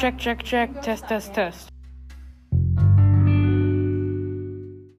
check, check, check. Test, test, test.